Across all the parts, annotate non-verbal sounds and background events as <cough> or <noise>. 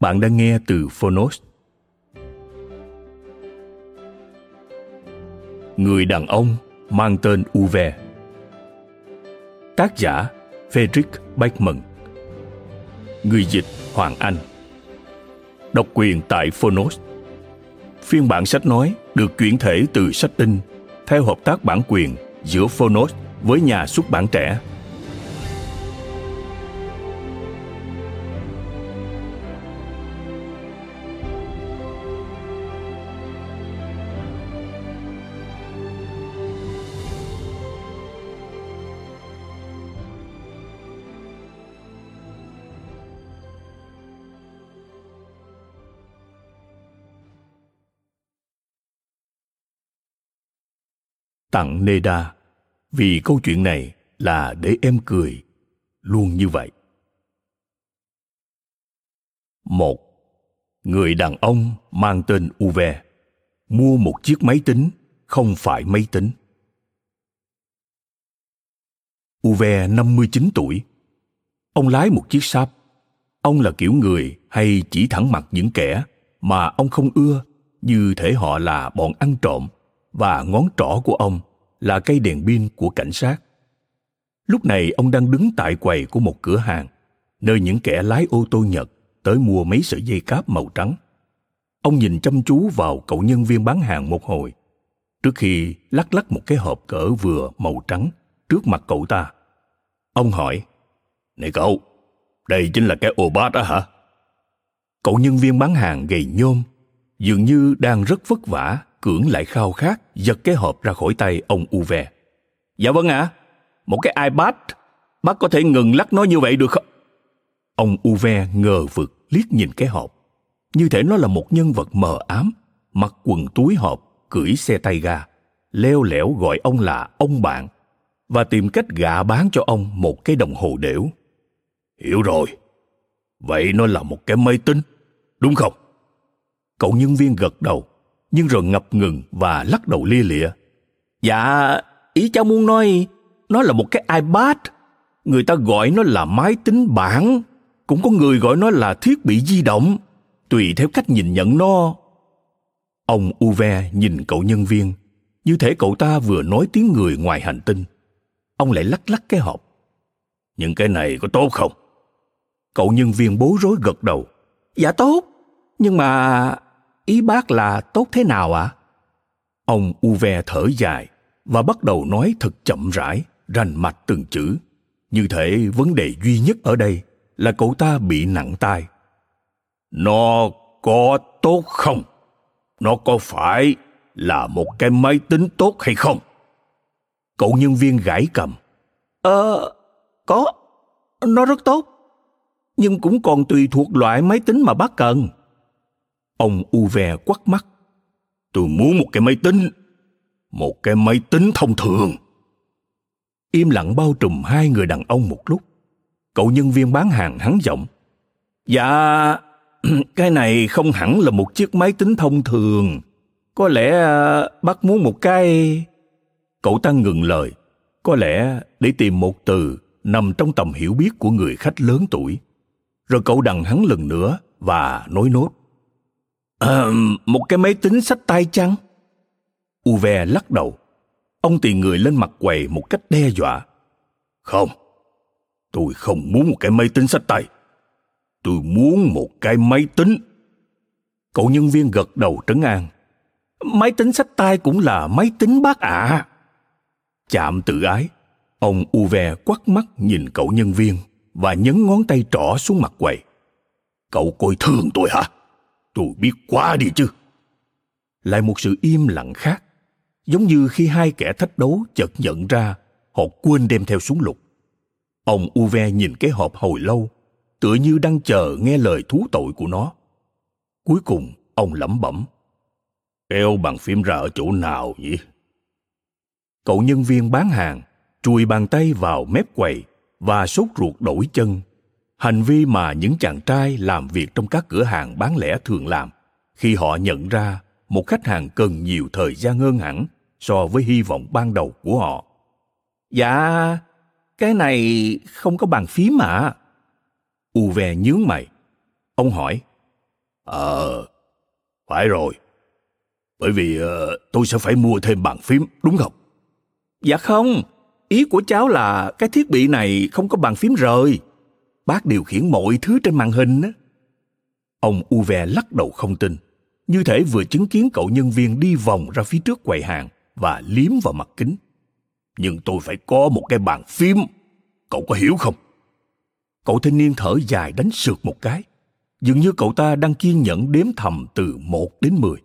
Bạn đang nghe từ Phonos. Người đàn ông mang tên Uwe. Tác giả Frederick Beckman. Người dịch Hoàng Anh. Độc quyền tại Phonos. Phiên bản sách nói được chuyển thể từ sách in theo hợp tác bản quyền giữa Phonos với nhà xuất bản trẻ tặng Neda, vì câu chuyện này là để em cười, luôn như vậy. Một, Người đàn ông mang tên Uve mua một chiếc máy tính, không phải máy tính. Uve 59 tuổi. Ông lái một chiếc sáp. Ông là kiểu người hay chỉ thẳng mặt những kẻ mà ông không ưa, như thể họ là bọn ăn trộm và ngón trỏ của ông là cây đèn pin của cảnh sát. Lúc này ông đang đứng tại quầy của một cửa hàng, nơi những kẻ lái ô tô Nhật tới mua mấy sợi dây cáp màu trắng. Ông nhìn chăm chú vào cậu nhân viên bán hàng một hồi, trước khi lắc lắc một cái hộp cỡ vừa màu trắng trước mặt cậu ta. Ông hỏi, Này cậu, đây chính là cái ô bát đó hả? Cậu nhân viên bán hàng gầy nhôm, dường như đang rất vất vả cưỡng lại khao khát giật cái hộp ra khỏi tay ông uve Dạ vâng ạ, à, một cái iPad, bác có thể ngừng lắc nó như vậy được không? Ông uve ngờ vực liếc nhìn cái hộp, như thể nó là một nhân vật mờ ám, mặc quần túi hộp, cưỡi xe tay ga, leo lẻo gọi ông là ông bạn và tìm cách gạ bán cho ông một cái đồng hồ đểu. Hiểu rồi, vậy nó là một cái máy tính, đúng không? Cậu nhân viên gật đầu nhưng rồi ngập ngừng và lắc đầu lia lịa. Dạ, ý cháu muốn nói, nó là một cái iPad. Người ta gọi nó là máy tính bảng. Cũng có người gọi nó là thiết bị di động, tùy theo cách nhìn nhận nó. Ông Uve nhìn cậu nhân viên, như thể cậu ta vừa nói tiếng người ngoài hành tinh. Ông lại lắc lắc cái hộp. Những cái này có tốt không? Cậu nhân viên bối rối gật đầu. Dạ tốt, nhưng mà ý bác là tốt thế nào ạ? À? ông uve thở dài và bắt đầu nói thật chậm rãi, rành mạch từng chữ. Như thể vấn đề duy nhất ở đây là cậu ta bị nặng tai. Nó có tốt không? Nó có phải là một cái máy tính tốt hay không? Cậu nhân viên gãi cầm. Ờ có. Nó rất tốt. Nhưng cũng còn tùy thuộc loại máy tính mà bác cần. Ông Uve quắt mắt. Tôi muốn một cái máy tính. Một cái máy tính thông thường. Im lặng bao trùm hai người đàn ông một lúc. Cậu nhân viên bán hàng hắn giọng. Dạ, <clears throat> cái này không hẳn là một chiếc máy tính thông thường. Có lẽ à, bác muốn một cái... Cậu ta ngừng lời. Có lẽ để tìm một từ nằm trong tầm hiểu biết của người khách lớn tuổi. Rồi cậu đằng hắn lần nữa và nói nốt. À, một cái máy tính sách tay chăng? Uve lắc đầu. Ông tìm người lên mặt quầy một cách đe dọa. Không, tôi không muốn một cái máy tính sách tay. Tôi muốn một cái máy tính. Cậu nhân viên gật đầu trấn an. Máy tính sách tay cũng là máy tính bác ạ. À. Chạm tự ái, ông Uve quắt mắt nhìn cậu nhân viên và nhấn ngón tay trỏ xuống mặt quầy. Cậu coi thường tôi hả? Tôi biết quá đi chứ. Lại một sự im lặng khác, giống như khi hai kẻ thách đấu chợt nhận ra họ quên đem theo súng lục. Ông Uve nhìn cái hộp hồi lâu, tựa như đang chờ nghe lời thú tội của nó. Cuối cùng, ông lẩm bẩm. Kéo bàn phím ra ở chỗ nào nhỉ? Cậu nhân viên bán hàng chùi bàn tay vào mép quầy và sốt ruột đổi chân hành vi mà những chàng trai làm việc trong các cửa hàng bán lẻ thường làm khi họ nhận ra một khách hàng cần nhiều thời gian hơn hẳn so với hy vọng ban đầu của họ. Dạ cái này không có bàn phím mà. U ve nhướng mày. Ông hỏi. Ờ phải rồi. Bởi vì uh, tôi sẽ phải mua thêm bàn phím đúng không? Dạ không. Ý của cháu là cái thiết bị này không có bàn phím rời bác điều khiển mọi thứ trên màn hình á. Ông uve lắc đầu không tin. Như thể vừa chứng kiến cậu nhân viên đi vòng ra phía trước quầy hàng và liếm vào mặt kính. Nhưng tôi phải có một cái bàn phím. Cậu có hiểu không? Cậu thanh niên thở dài đánh sượt một cái. Dường như cậu ta đang kiên nhẫn đếm thầm từ một đến mười.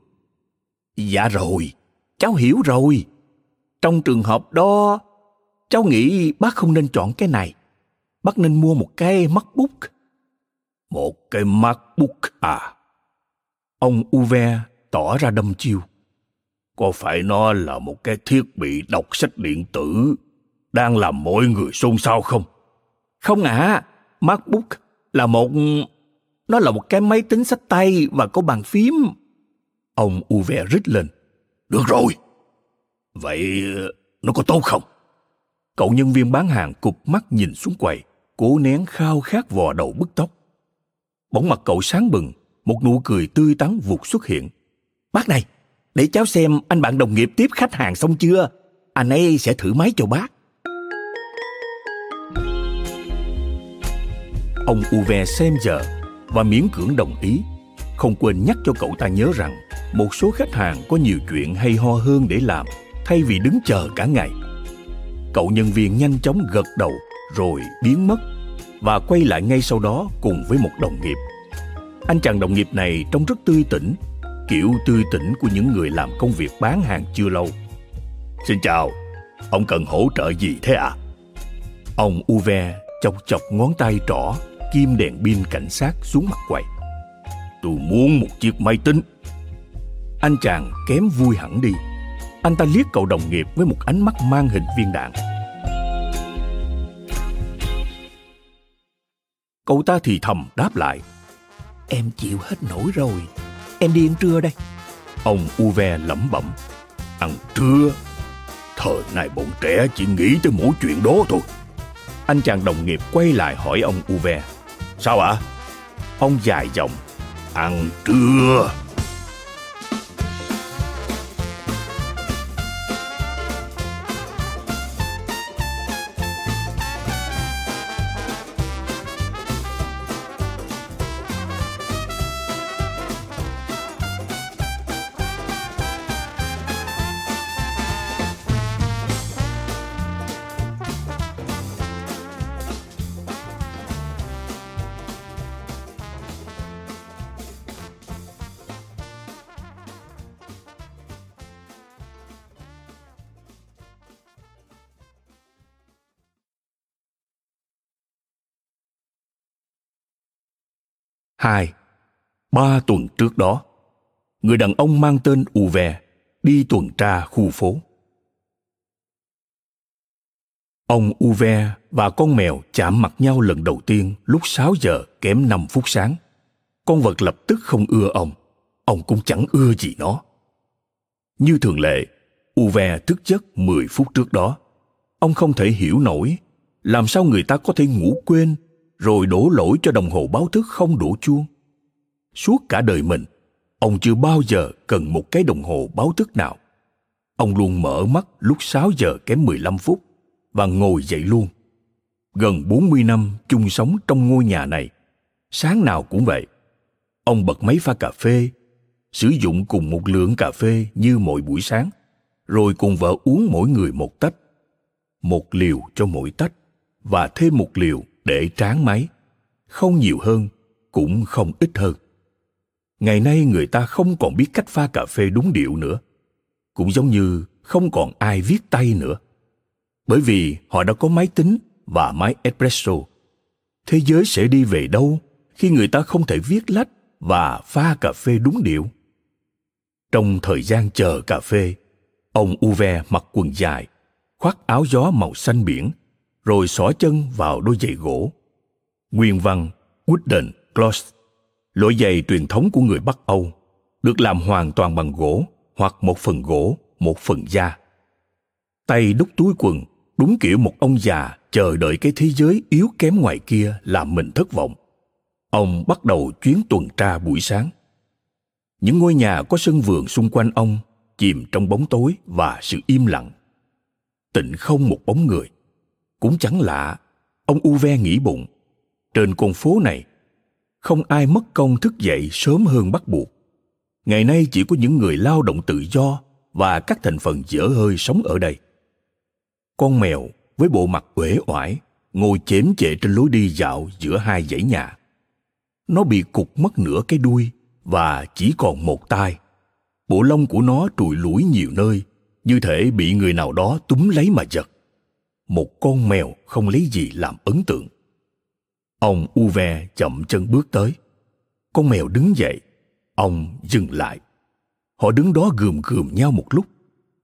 Dạ rồi, cháu hiểu rồi. Trong trường hợp đó, cháu nghĩ bác không nên chọn cái này bác nên mua một cái MacBook. Một cái MacBook à? Ông Uve tỏ ra đâm chiêu. Có phải nó là một cái thiết bị đọc sách điện tử đang làm mọi người xôn xao không? Không ạ, à, MacBook là một nó là một cái máy tính sách tay và có bàn phím. Ông Uve rít lên. Được rồi. Vậy nó có tốt không? Cậu nhân viên bán hàng cụp mắt nhìn xuống quầy cố nén khao khát vò đầu bứt tóc. Bỗng mặt cậu sáng bừng, một nụ cười tươi tắn vụt xuất hiện. Bác này, để cháu xem anh bạn đồng nghiệp tiếp khách hàng xong chưa? Anh ấy sẽ thử máy cho bác. Ông uve xem giờ và miễn cưỡng đồng ý. Không quên nhắc cho cậu ta nhớ rằng một số khách hàng có nhiều chuyện hay ho hơn để làm thay vì đứng chờ cả ngày. Cậu nhân viên nhanh chóng gật đầu rồi biến mất và quay lại ngay sau đó cùng với một đồng nghiệp. Anh chàng đồng nghiệp này trông rất tươi tỉnh, kiểu tươi tỉnh của những người làm công việc bán hàng chưa lâu. Xin chào, ông cần hỗ trợ gì thế ạ? À? Ông Uve chọc chọc ngón tay trỏ kim đèn pin cảnh sát xuống mặt quầy. Tôi muốn một chiếc máy tính. Anh chàng kém vui hẳn đi. Anh ta liếc cậu đồng nghiệp với một ánh mắt mang hình viên đạn. Cậu ta thì thầm đáp lại. Em chịu hết nổi rồi. Em đi ăn trưa đây. Ông Uve lẩm bẩm. Ăn trưa? Thời này bọn trẻ chỉ nghĩ tới mỗi chuyện đó thôi. Anh chàng đồng nghiệp quay lại hỏi ông Uve. Sao ạ? À? Ông dài giọng. Ăn trưa. Hai, ba tuần trước đó, người đàn ông mang tên Uve đi tuần tra khu phố. Ông Uve và con mèo chạm mặt nhau lần đầu tiên lúc 6 giờ kém 5 phút sáng. Con vật lập tức không ưa ông. Ông cũng chẳng ưa gì nó. Như thường lệ, Uve thức giấc 10 phút trước đó. Ông không thể hiểu nổi làm sao người ta có thể ngủ quên rồi đổ lỗi cho đồng hồ báo thức không đủ chuông. Suốt cả đời mình, ông chưa bao giờ cần một cái đồng hồ báo thức nào. Ông luôn mở mắt lúc 6 giờ kém 15 phút và ngồi dậy luôn. Gần 40 năm chung sống trong ngôi nhà này, sáng nào cũng vậy. Ông bật máy pha cà phê, sử dụng cùng một lượng cà phê như mỗi buổi sáng, rồi cùng vợ uống mỗi người một tách. Một liều cho mỗi tách và thêm một liều để tráng máy. Không nhiều hơn, cũng không ít hơn. Ngày nay người ta không còn biết cách pha cà phê đúng điệu nữa. Cũng giống như không còn ai viết tay nữa. Bởi vì họ đã có máy tính và máy espresso. Thế giới sẽ đi về đâu khi người ta không thể viết lách và pha cà phê đúng điệu? Trong thời gian chờ cà phê, ông Uve mặc quần dài, khoác áo gió màu xanh biển, rồi xỏ chân vào đôi giày gỗ. Nguyên văn Wooden clogs, lỗi giày truyền thống của người Bắc Âu, được làm hoàn toàn bằng gỗ hoặc một phần gỗ, một phần da. Tay đút túi quần, đúng kiểu một ông già chờ đợi cái thế giới yếu kém ngoài kia làm mình thất vọng. Ông bắt đầu chuyến tuần tra buổi sáng. Những ngôi nhà có sân vườn xung quanh ông chìm trong bóng tối và sự im lặng. Tịnh không một bóng người. Cũng chẳng lạ, ông Uve nghĩ bụng. Trên con phố này, không ai mất công thức dậy sớm hơn bắt buộc. Ngày nay chỉ có những người lao động tự do và các thành phần dở hơi sống ở đây. Con mèo với bộ mặt uể oải ngồi chém chệ trên lối đi dạo giữa hai dãy nhà. Nó bị cục mất nửa cái đuôi và chỉ còn một tai. Bộ lông của nó trùi lủi nhiều nơi, như thể bị người nào đó túm lấy mà giật. Một con mèo không lấy gì làm ấn tượng. Ông Uve chậm chân bước tới. Con mèo đứng dậy. Ông dừng lại. Họ đứng đó gườm gườm nhau một lúc,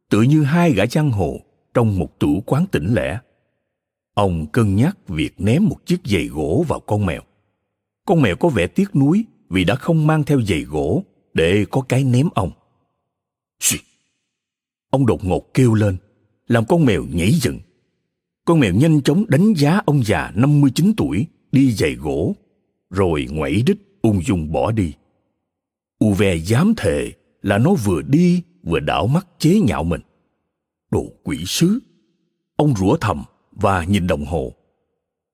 tựa như hai gã giang hồ trong một tủ quán tỉnh lẻ. Ông cân nhắc việc ném một chiếc giày gỗ vào con mèo. Con mèo có vẻ tiếc nuối vì đã không mang theo giày gỗ để có cái ném ông. Xì! Ông đột ngột kêu lên, làm con mèo nhảy dựng. Con mèo nhanh chóng đánh giá ông già 59 tuổi đi giày gỗ, rồi ngoảy đích ung dung bỏ đi. Uve dám thề là nó vừa đi vừa đảo mắt chế nhạo mình. Đồ quỷ sứ! Ông rủa thầm và nhìn đồng hồ.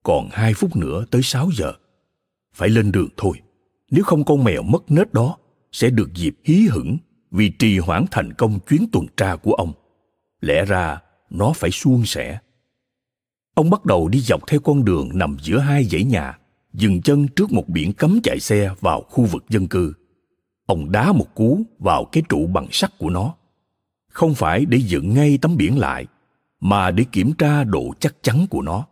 Còn hai phút nữa tới sáu giờ. Phải lên đường thôi. Nếu không con mèo mất nết đó sẽ được dịp hí hửng vì trì hoãn thành công chuyến tuần tra của ông. Lẽ ra nó phải suôn sẻ. Ông bắt đầu đi dọc theo con đường nằm giữa hai dãy nhà, dừng chân trước một biển cấm chạy xe vào khu vực dân cư. Ông đá một cú vào cái trụ bằng sắt của nó. Không phải để dựng ngay tấm biển lại, mà để kiểm tra độ chắc chắn của nó.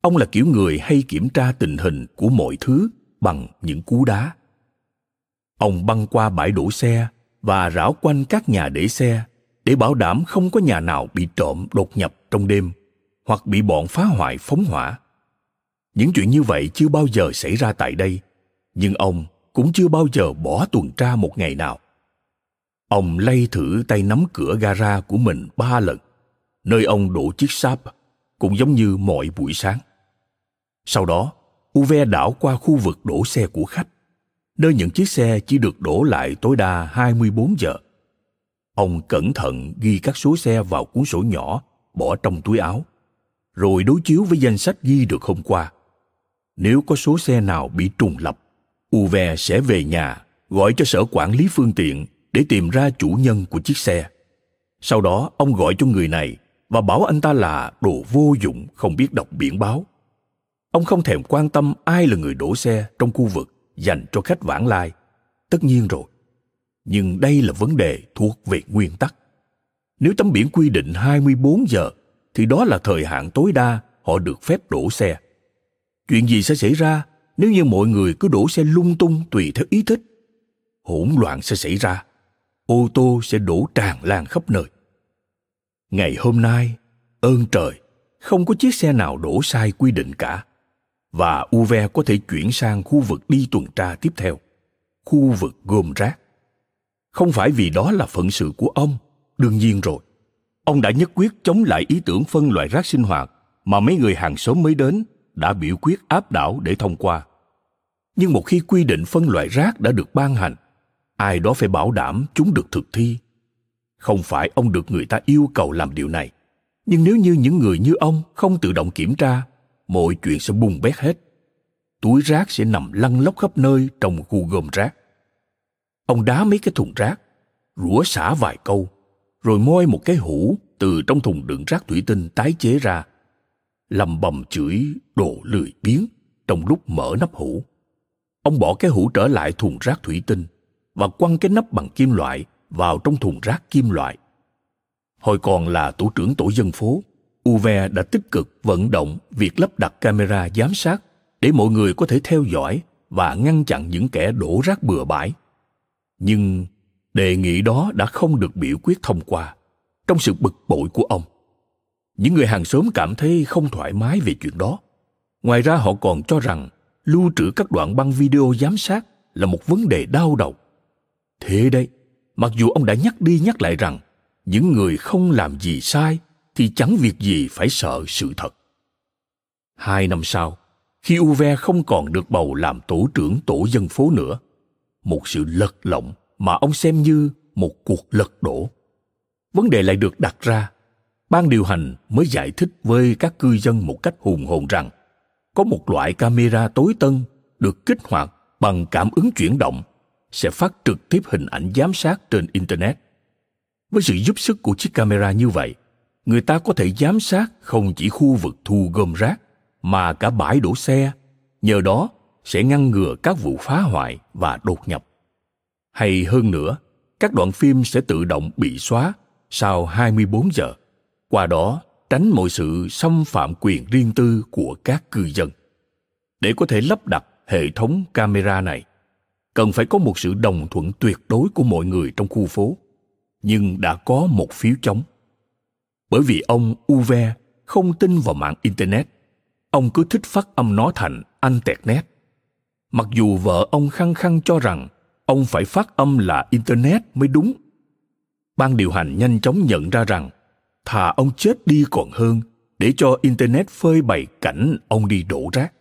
Ông là kiểu người hay kiểm tra tình hình của mọi thứ bằng những cú đá. Ông băng qua bãi đổ xe và rảo quanh các nhà để xe để bảo đảm không có nhà nào bị trộm đột nhập trong đêm hoặc bị bọn phá hoại phóng hỏa. Những chuyện như vậy chưa bao giờ xảy ra tại đây, nhưng ông cũng chưa bao giờ bỏ tuần tra một ngày nào. Ông lay thử tay nắm cửa gara của mình ba lần, nơi ông đổ chiếc sáp, cũng giống như mọi buổi sáng. Sau đó, Uve đảo qua khu vực đổ xe của khách, nơi những chiếc xe chỉ được đổ lại tối đa 24 giờ. Ông cẩn thận ghi các số xe vào cuốn sổ nhỏ bỏ trong túi áo, rồi đối chiếu với danh sách ghi được hôm qua. Nếu có số xe nào bị trùng lập, Uve sẽ về nhà gọi cho sở quản lý phương tiện để tìm ra chủ nhân của chiếc xe. Sau đó ông gọi cho người này và bảo anh ta là đồ vô dụng không biết đọc biển báo Ông không thèm quan tâm ai là người đổ xe trong khu vực dành cho khách vãng lai. Tất nhiên rồi. Nhưng đây là vấn đề thuộc về nguyên tắc. Nếu tấm biển quy định 24 giờ, thì đó là thời hạn tối đa họ được phép đổ xe. Chuyện gì sẽ xảy ra nếu như mọi người cứ đổ xe lung tung tùy theo ý thích? Hỗn loạn sẽ xảy ra. Ô tô sẽ đổ tràn lan khắp nơi. Ngày hôm nay, ơn trời, không có chiếc xe nào đổ sai quy định cả và Uve có thể chuyển sang khu vực đi tuần tra tiếp theo, khu vực gom rác. Không phải vì đó là phận sự của ông, đương nhiên rồi. Ông đã nhất quyết chống lại ý tưởng phân loại rác sinh hoạt mà mấy người hàng xóm mới đến đã biểu quyết áp đảo để thông qua. Nhưng một khi quy định phân loại rác đã được ban hành, ai đó phải bảo đảm chúng được thực thi. không phải ông được người ta yêu cầu làm điều này nhưng nếu như những người như ông không tự động kiểm tra mọi chuyện sẽ bùng bét hết túi rác sẽ nằm lăn lóc khắp nơi trong khu gom rác ông đá mấy cái thùng rác rủa xả vài câu rồi moi một cái hũ từ trong thùng đựng rác thủy tinh tái chế ra, lầm bầm chửi đồ lười biếng trong lúc mở nắp hũ. Ông bỏ cái hũ trở lại thùng rác thủy tinh và quăng cái nắp bằng kim loại vào trong thùng rác kim loại. Hồi còn là tổ trưởng tổ dân phố uve đã tích cực vận động việc lắp đặt camera giám sát để mọi người có thể theo dõi và ngăn chặn những kẻ đổ rác bừa bãi. Nhưng đề nghị đó đã không được biểu quyết thông qua. Trong sự bực bội của ông, những người hàng xóm cảm thấy không thoải mái về chuyện đó. Ngoài ra họ còn cho rằng lưu trữ các đoạn băng video giám sát là một vấn đề đau đầu. Thế đây, mặc dù ông đã nhắc đi nhắc lại rằng những người không làm gì sai thì chẳng việc gì phải sợ sự thật. Hai năm sau, khi uve không còn được bầu làm tổ trưởng tổ dân phố nữa, một sự lật lọng mà ông xem như một cuộc lật đổ. Vấn đề lại được đặt ra. Ban điều hành mới giải thích với các cư dân một cách hùng hồn rằng, có một loại camera tối tân được kích hoạt bằng cảm ứng chuyển động, sẽ phát trực tiếp hình ảnh giám sát trên internet. Với sự giúp sức của chiếc camera như vậy, người ta có thể giám sát không chỉ khu vực thu gom rác, mà cả bãi đổ xe. Nhờ đó, sẽ ngăn ngừa các vụ phá hoại và đột nhập hay hơn nữa các đoạn phim sẽ tự động bị xóa sau 24 giờ. Qua đó, tránh mọi sự xâm phạm quyền riêng tư của các cư dân. Để có thể lắp đặt hệ thống camera này, cần phải có một sự đồng thuận tuyệt đối của mọi người trong khu phố. Nhưng đã có một phiếu chống. Bởi vì ông Uve không tin vào mạng Internet, ông cứ thích phát âm nó thành Internet. Mặc dù vợ ông khăng khăng cho rằng ông phải phát âm là internet mới đúng. Ban điều hành nhanh chóng nhận ra rằng, thà ông chết đi còn hơn, để cho internet phơi bày cảnh ông đi đổ rác.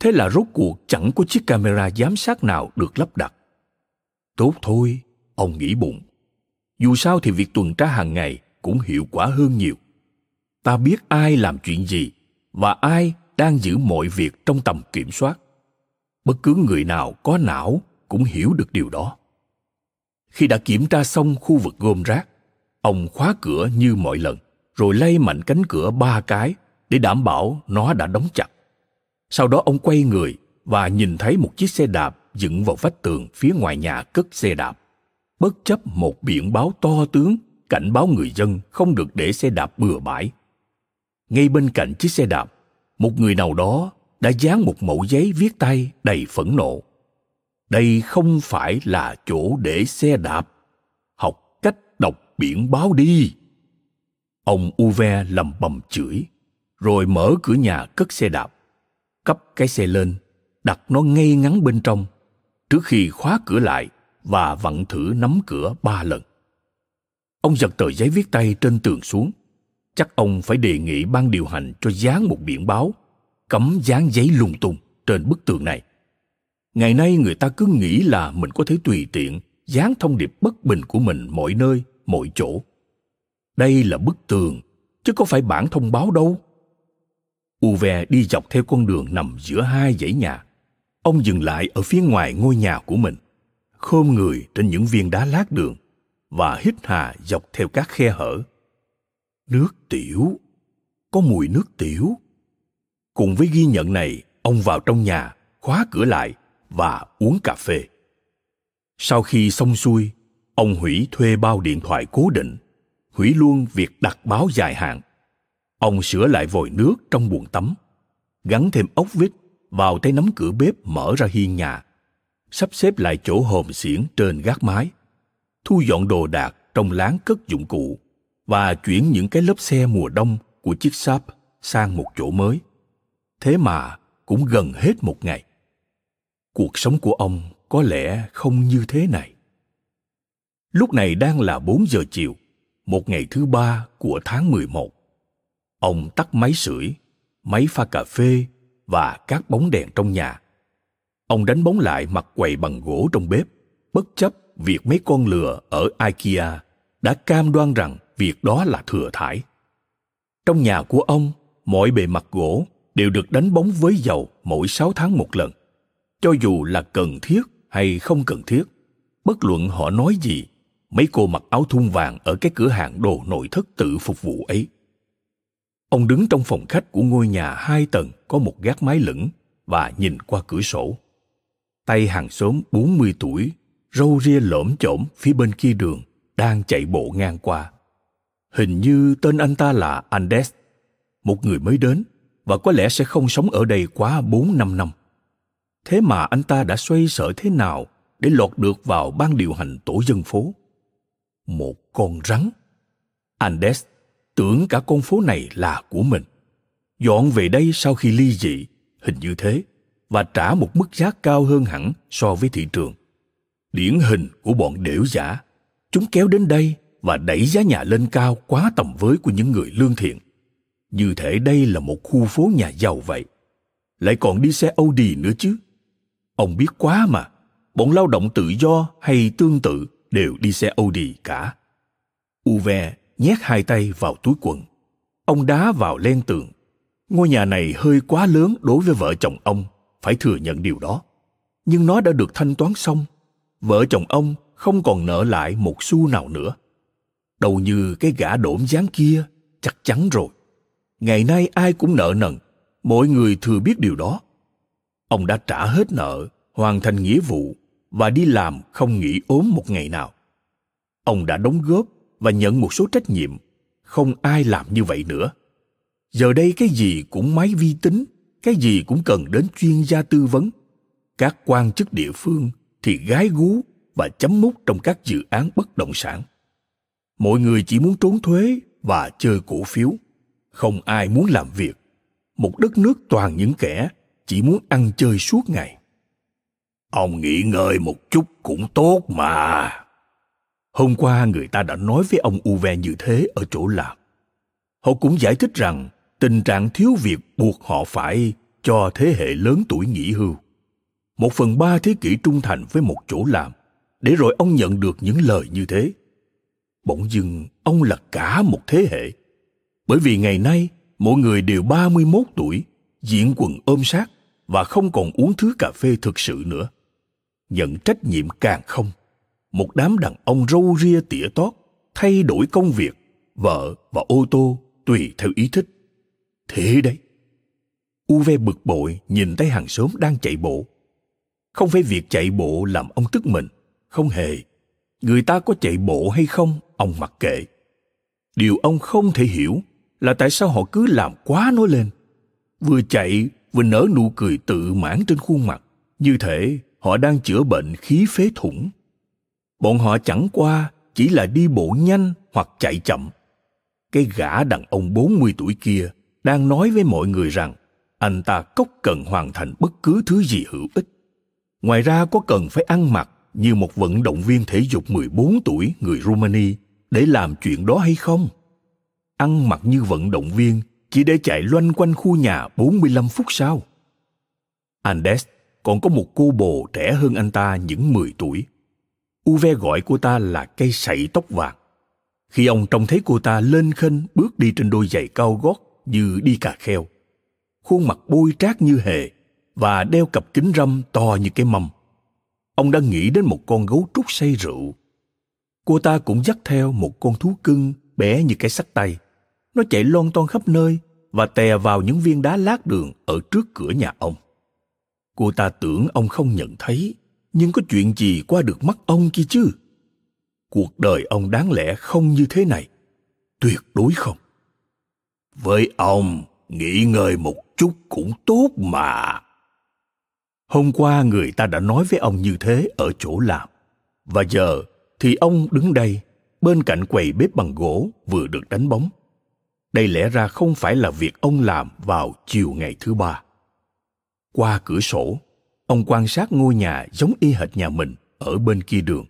Thế là rốt cuộc chẳng có chiếc camera giám sát nào được lắp đặt. Tốt thôi, ông nghĩ bụng. Dù sao thì việc tuần tra hàng ngày cũng hiệu quả hơn nhiều. Ta biết ai làm chuyện gì và ai đang giữ mọi việc trong tầm kiểm soát. Bất cứ người nào có não cũng hiểu được điều đó. Khi đã kiểm tra xong khu vực gom rác, ông khóa cửa như mọi lần, rồi lay mạnh cánh cửa ba cái để đảm bảo nó đã đóng chặt. Sau đó ông quay người và nhìn thấy một chiếc xe đạp dựng vào vách tường phía ngoài nhà cất xe đạp. Bất chấp một biển báo to tướng, cảnh báo người dân không được để xe đạp bừa bãi. Ngay bên cạnh chiếc xe đạp, một người nào đó đã dán một mẫu giấy viết tay đầy phẫn nộ đây không phải là chỗ để xe đạp. Học cách đọc biển báo đi. Ông uve lầm bầm chửi, rồi mở cửa nhà cất xe đạp. Cấp cái xe lên, đặt nó ngay ngắn bên trong, trước khi khóa cửa lại và vặn thử nắm cửa ba lần. Ông giật tờ giấy viết tay trên tường xuống. Chắc ông phải đề nghị ban điều hành cho dán một biển báo cấm dán giấy lung tung trên bức tường này ngày nay người ta cứ nghĩ là mình có thể tùy tiện dán thông điệp bất bình của mình mọi nơi, mọi chỗ. Đây là bức tường, chứ có phải bản thông báo đâu. Uve đi dọc theo con đường nằm giữa hai dãy nhà. Ông dừng lại ở phía ngoài ngôi nhà của mình, khom người trên những viên đá lát đường và hít hà dọc theo các khe hở. Nước tiểu, có mùi nước tiểu. Cùng với ghi nhận này, ông vào trong nhà, khóa cửa lại và uống cà phê. Sau khi xong xuôi, ông hủy thuê bao điện thoại cố định, hủy luôn việc đặt báo dài hạn. Ông sửa lại vòi nước trong buồng tắm, gắn thêm ốc vít vào tay nắm cửa bếp mở ra hiên nhà, sắp xếp lại chỗ hòm xiển trên gác mái, thu dọn đồ đạc trong láng cất dụng cụ và chuyển những cái lớp xe mùa đông của chiếc sáp sang một chỗ mới. Thế mà cũng gần hết một ngày cuộc sống của ông có lẽ không như thế này. Lúc này đang là 4 giờ chiều, một ngày thứ ba của tháng 11. Ông tắt máy sưởi, máy pha cà phê và các bóng đèn trong nhà. Ông đánh bóng lại mặt quầy bằng gỗ trong bếp, bất chấp việc mấy con lừa ở IKEA đã cam đoan rằng việc đó là thừa thải. Trong nhà của ông, mọi bề mặt gỗ đều được đánh bóng với dầu mỗi 6 tháng một lần. Cho dù là cần thiết hay không cần thiết, bất luận họ nói gì, mấy cô mặc áo thun vàng ở cái cửa hàng đồ nội thất tự phục vụ ấy. Ông đứng trong phòng khách của ngôi nhà hai tầng có một gác mái lửng và nhìn qua cửa sổ. Tay hàng xóm 40 tuổi, râu ria lõm chổm phía bên kia đường, đang chạy bộ ngang qua. Hình như tên anh ta là Andes, một người mới đến và có lẽ sẽ không sống ở đây quá 4-5 năm. Thế mà anh ta đã xoay sở thế nào để lọt được vào ban điều hành tổ dân phố? Một con rắn. Andes tưởng cả con phố này là của mình. Dọn về đây sau khi ly dị, hình như thế, và trả một mức giá cao hơn hẳn so với thị trường. Điển hình của bọn đểu giả. Chúng kéo đến đây và đẩy giá nhà lên cao quá tầm với của những người lương thiện. Như thể đây là một khu phố nhà giàu vậy. Lại còn đi xe Audi nữa chứ. Ông biết quá mà, bọn lao động tự do hay tương tự đều đi xe Audi cả. Uve nhét hai tay vào túi quần. Ông đá vào len tường. Ngôi nhà này hơi quá lớn đối với vợ chồng ông, phải thừa nhận điều đó. Nhưng nó đã được thanh toán xong. Vợ chồng ông không còn nợ lại một xu nào nữa. Đầu như cái gã đổm dáng kia, chắc chắn rồi. Ngày nay ai cũng nợ nần, mọi người thừa biết điều đó. Ông đã trả hết nợ, hoàn thành nghĩa vụ và đi làm không nghỉ ốm một ngày nào. Ông đã đóng góp và nhận một số trách nhiệm. Không ai làm như vậy nữa. Giờ đây cái gì cũng máy vi tính cái gì cũng cần đến chuyên gia tư vấn. Các quan chức địa phương thì gái gú và chấm mút trong các dự án bất động sản. Mọi người chỉ muốn trốn thuế và chơi cổ phiếu. Không ai muốn làm việc. Một đất nước toàn những kẻ chỉ muốn ăn chơi suốt ngày ông nghỉ ngơi một chút cũng tốt mà Hôm qua người ta đã nói với ông Uve như thế ở chỗ làm. Họ cũng giải thích rằng tình trạng thiếu việc buộc họ phải cho thế hệ lớn tuổi nghỉ hưu. Một phần ba thế kỷ trung thành với một chỗ làm, để rồi ông nhận được những lời như thế. Bỗng dưng, ông là cả một thế hệ. Bởi vì ngày nay, mọi người đều 31 tuổi, diện quần ôm sát và không còn uống thứ cà phê thực sự nữa. Nhận trách nhiệm càng không, một đám đàn ông râu ria tỉa tót, thay đổi công việc, vợ và ô tô tùy theo ý thích. Thế đấy. Uve bực bội nhìn thấy hàng xóm đang chạy bộ. Không phải việc chạy bộ làm ông tức mình, không hề. Người ta có chạy bộ hay không, ông mặc kệ. Điều ông không thể hiểu là tại sao họ cứ làm quá nó lên. Vừa chạy và nở nụ cười tự mãn trên khuôn mặt như thể họ đang chữa bệnh khí phế thủng bọn họ chẳng qua chỉ là đi bộ nhanh hoặc chạy chậm. Cái gã đàn ông 40 tuổi kia đang nói với mọi người rằng anh ta cốc cần hoàn thành bất cứ thứ gì hữu ích. Ngoài ra có cần phải ăn mặc như một vận động viên thể dục 14 tuổi người Romania để làm chuyện đó hay không? Ăn mặc như vận động viên chỉ để chạy loanh quanh khu nhà 45 phút sau. Andes còn có một cô bồ trẻ hơn anh ta những 10 tuổi Uve gọi cô ta là cây sậy tóc vàng. Khi ông trông thấy cô ta lên khênh bước đi trên đôi giày cao gót như đi cà kheo. Khuôn mặt bôi trát như hề và đeo cặp kính râm to như cái mâm. Ông đã nghĩ đến một con gấu trúc say rượu. Cô ta cũng dắt theo một con thú cưng bé như cái sắt tay. Nó chạy lon ton khắp nơi và tè vào những viên đá lát đường ở trước cửa nhà ông. Cô ta tưởng ông không nhận thấy, nhưng có chuyện gì qua được mắt ông kia chứ? Cuộc đời ông đáng lẽ không như thế này. Tuyệt đối không. Với ông, nghỉ ngơi một chút cũng tốt mà. Hôm qua người ta đã nói với ông như thế ở chỗ làm. Và giờ thì ông đứng đây, bên cạnh quầy bếp bằng gỗ vừa được đánh bóng đây lẽ ra không phải là việc ông làm vào chiều ngày thứ ba. Qua cửa sổ ông quan sát ngôi nhà giống y hệt nhà mình ở bên kia đường.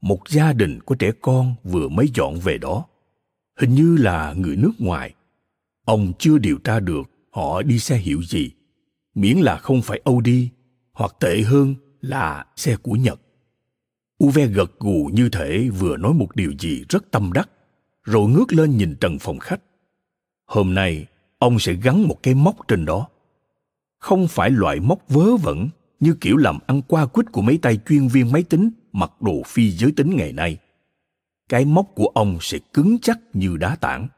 Một gia đình có trẻ con vừa mới dọn về đó. Hình như là người nước ngoài. Ông chưa điều tra được họ đi xe hiệu gì. Miễn là không phải audi hoặc tệ hơn là xe của nhật. Uve gật gù như thể vừa nói một điều gì rất tâm đắc, rồi ngước lên nhìn trần phòng khách. Hôm nay, ông sẽ gắn một cái móc trên đó. Không phải loại móc vớ vẩn như kiểu làm ăn qua quýt của mấy tay chuyên viên máy tính mặc đồ phi giới tính ngày nay. Cái móc của ông sẽ cứng chắc như đá tảng.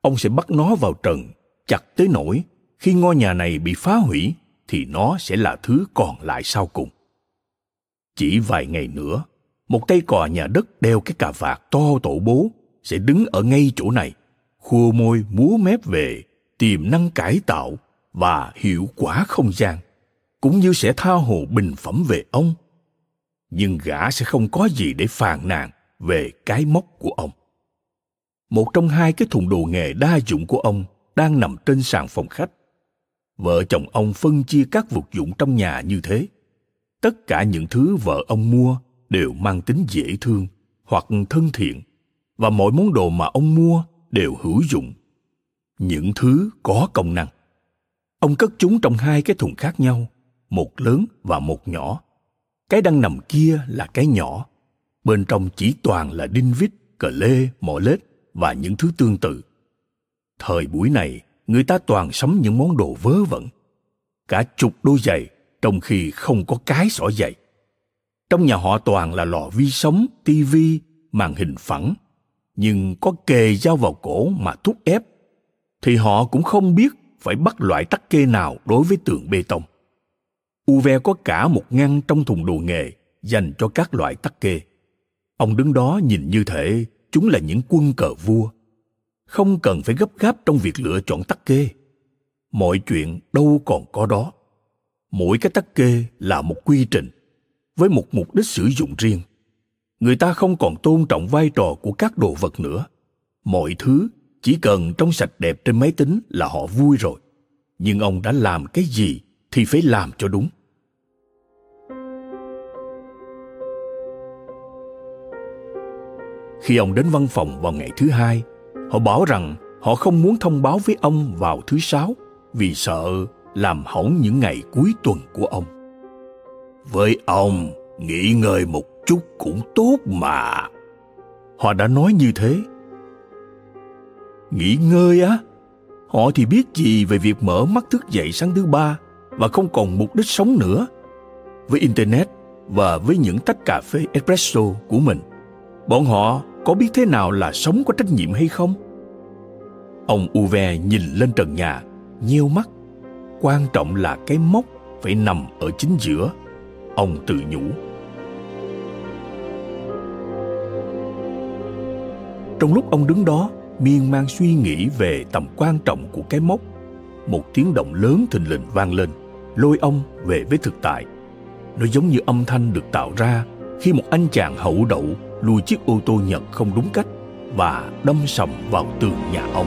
Ông sẽ bắt nó vào trần, chặt tới nỗi khi ngôi nhà này bị phá hủy thì nó sẽ là thứ còn lại sau cùng. Chỉ vài ngày nữa, một tay cò nhà đất đeo cái cà vạt to tổ bố sẽ đứng ở ngay chỗ này, khua môi múa mép về tiềm năng cải tạo và hiệu quả không gian, cũng như sẽ tha hồ bình phẩm về ông. Nhưng gã sẽ không có gì để phàn nàn về cái móc của ông. Một trong hai cái thùng đồ nghề đa dụng của ông đang nằm trên sàn phòng khách. Vợ chồng ông phân chia các vật dụng trong nhà như thế. Tất cả những thứ vợ ông mua đều mang tính dễ thương hoặc thân thiện và mọi món đồ mà ông mua đều hữu dụng. Những thứ có công năng. Ông cất chúng trong hai cái thùng khác nhau, một lớn và một nhỏ. Cái đang nằm kia là cái nhỏ. Bên trong chỉ toàn là đinh vít, cờ lê, mỏ lết và những thứ tương tự. Thời buổi này, người ta toàn sắm những món đồ vớ vẩn. Cả chục đôi giày, trong khi không có cái xỏ giày. Trong nhà họ toàn là lò vi sóng tivi màn hình phẳng nhưng có kề dao vào cổ mà thúc ép, thì họ cũng không biết phải bắt loại tắc kê nào đối với tường bê tông. Uve có cả một ngăn trong thùng đồ nghề dành cho các loại tắc kê. Ông đứng đó nhìn như thể chúng là những quân cờ vua. Không cần phải gấp gáp trong việc lựa chọn tắc kê. Mọi chuyện đâu còn có đó. Mỗi cái tắc kê là một quy trình với một mục đích sử dụng riêng người ta không còn tôn trọng vai trò của các đồ vật nữa. Mọi thứ, chỉ cần trong sạch đẹp trên máy tính là họ vui rồi. Nhưng ông đã làm cái gì thì phải làm cho đúng. Khi ông đến văn phòng vào ngày thứ hai, họ bảo rằng họ không muốn thông báo với ông vào thứ sáu vì sợ làm hỏng những ngày cuối tuần của ông. Với ông, nghỉ ngơi một chút cũng tốt mà. Họ đã nói như thế. Nghỉ ngơi á. Họ thì biết gì về việc mở mắt thức dậy sáng thứ ba và không còn mục đích sống nữa. Với internet và với những tách cà phê espresso của mình, bọn họ có biết thế nào là sống có trách nhiệm hay không? Ông uve nhìn lên trần nhà, nheo mắt. Quan trọng là cái mốc phải nằm ở chính giữa, ông tự nhủ. Trong lúc ông đứng đó, miên man suy nghĩ về tầm quan trọng của cái mốc một tiếng động lớn thình lình vang lên, lôi ông về với thực tại. Nó giống như âm thanh được tạo ra khi một anh chàng hậu đậu lùi chiếc ô tô nhật không đúng cách và đâm sầm vào tường nhà ông.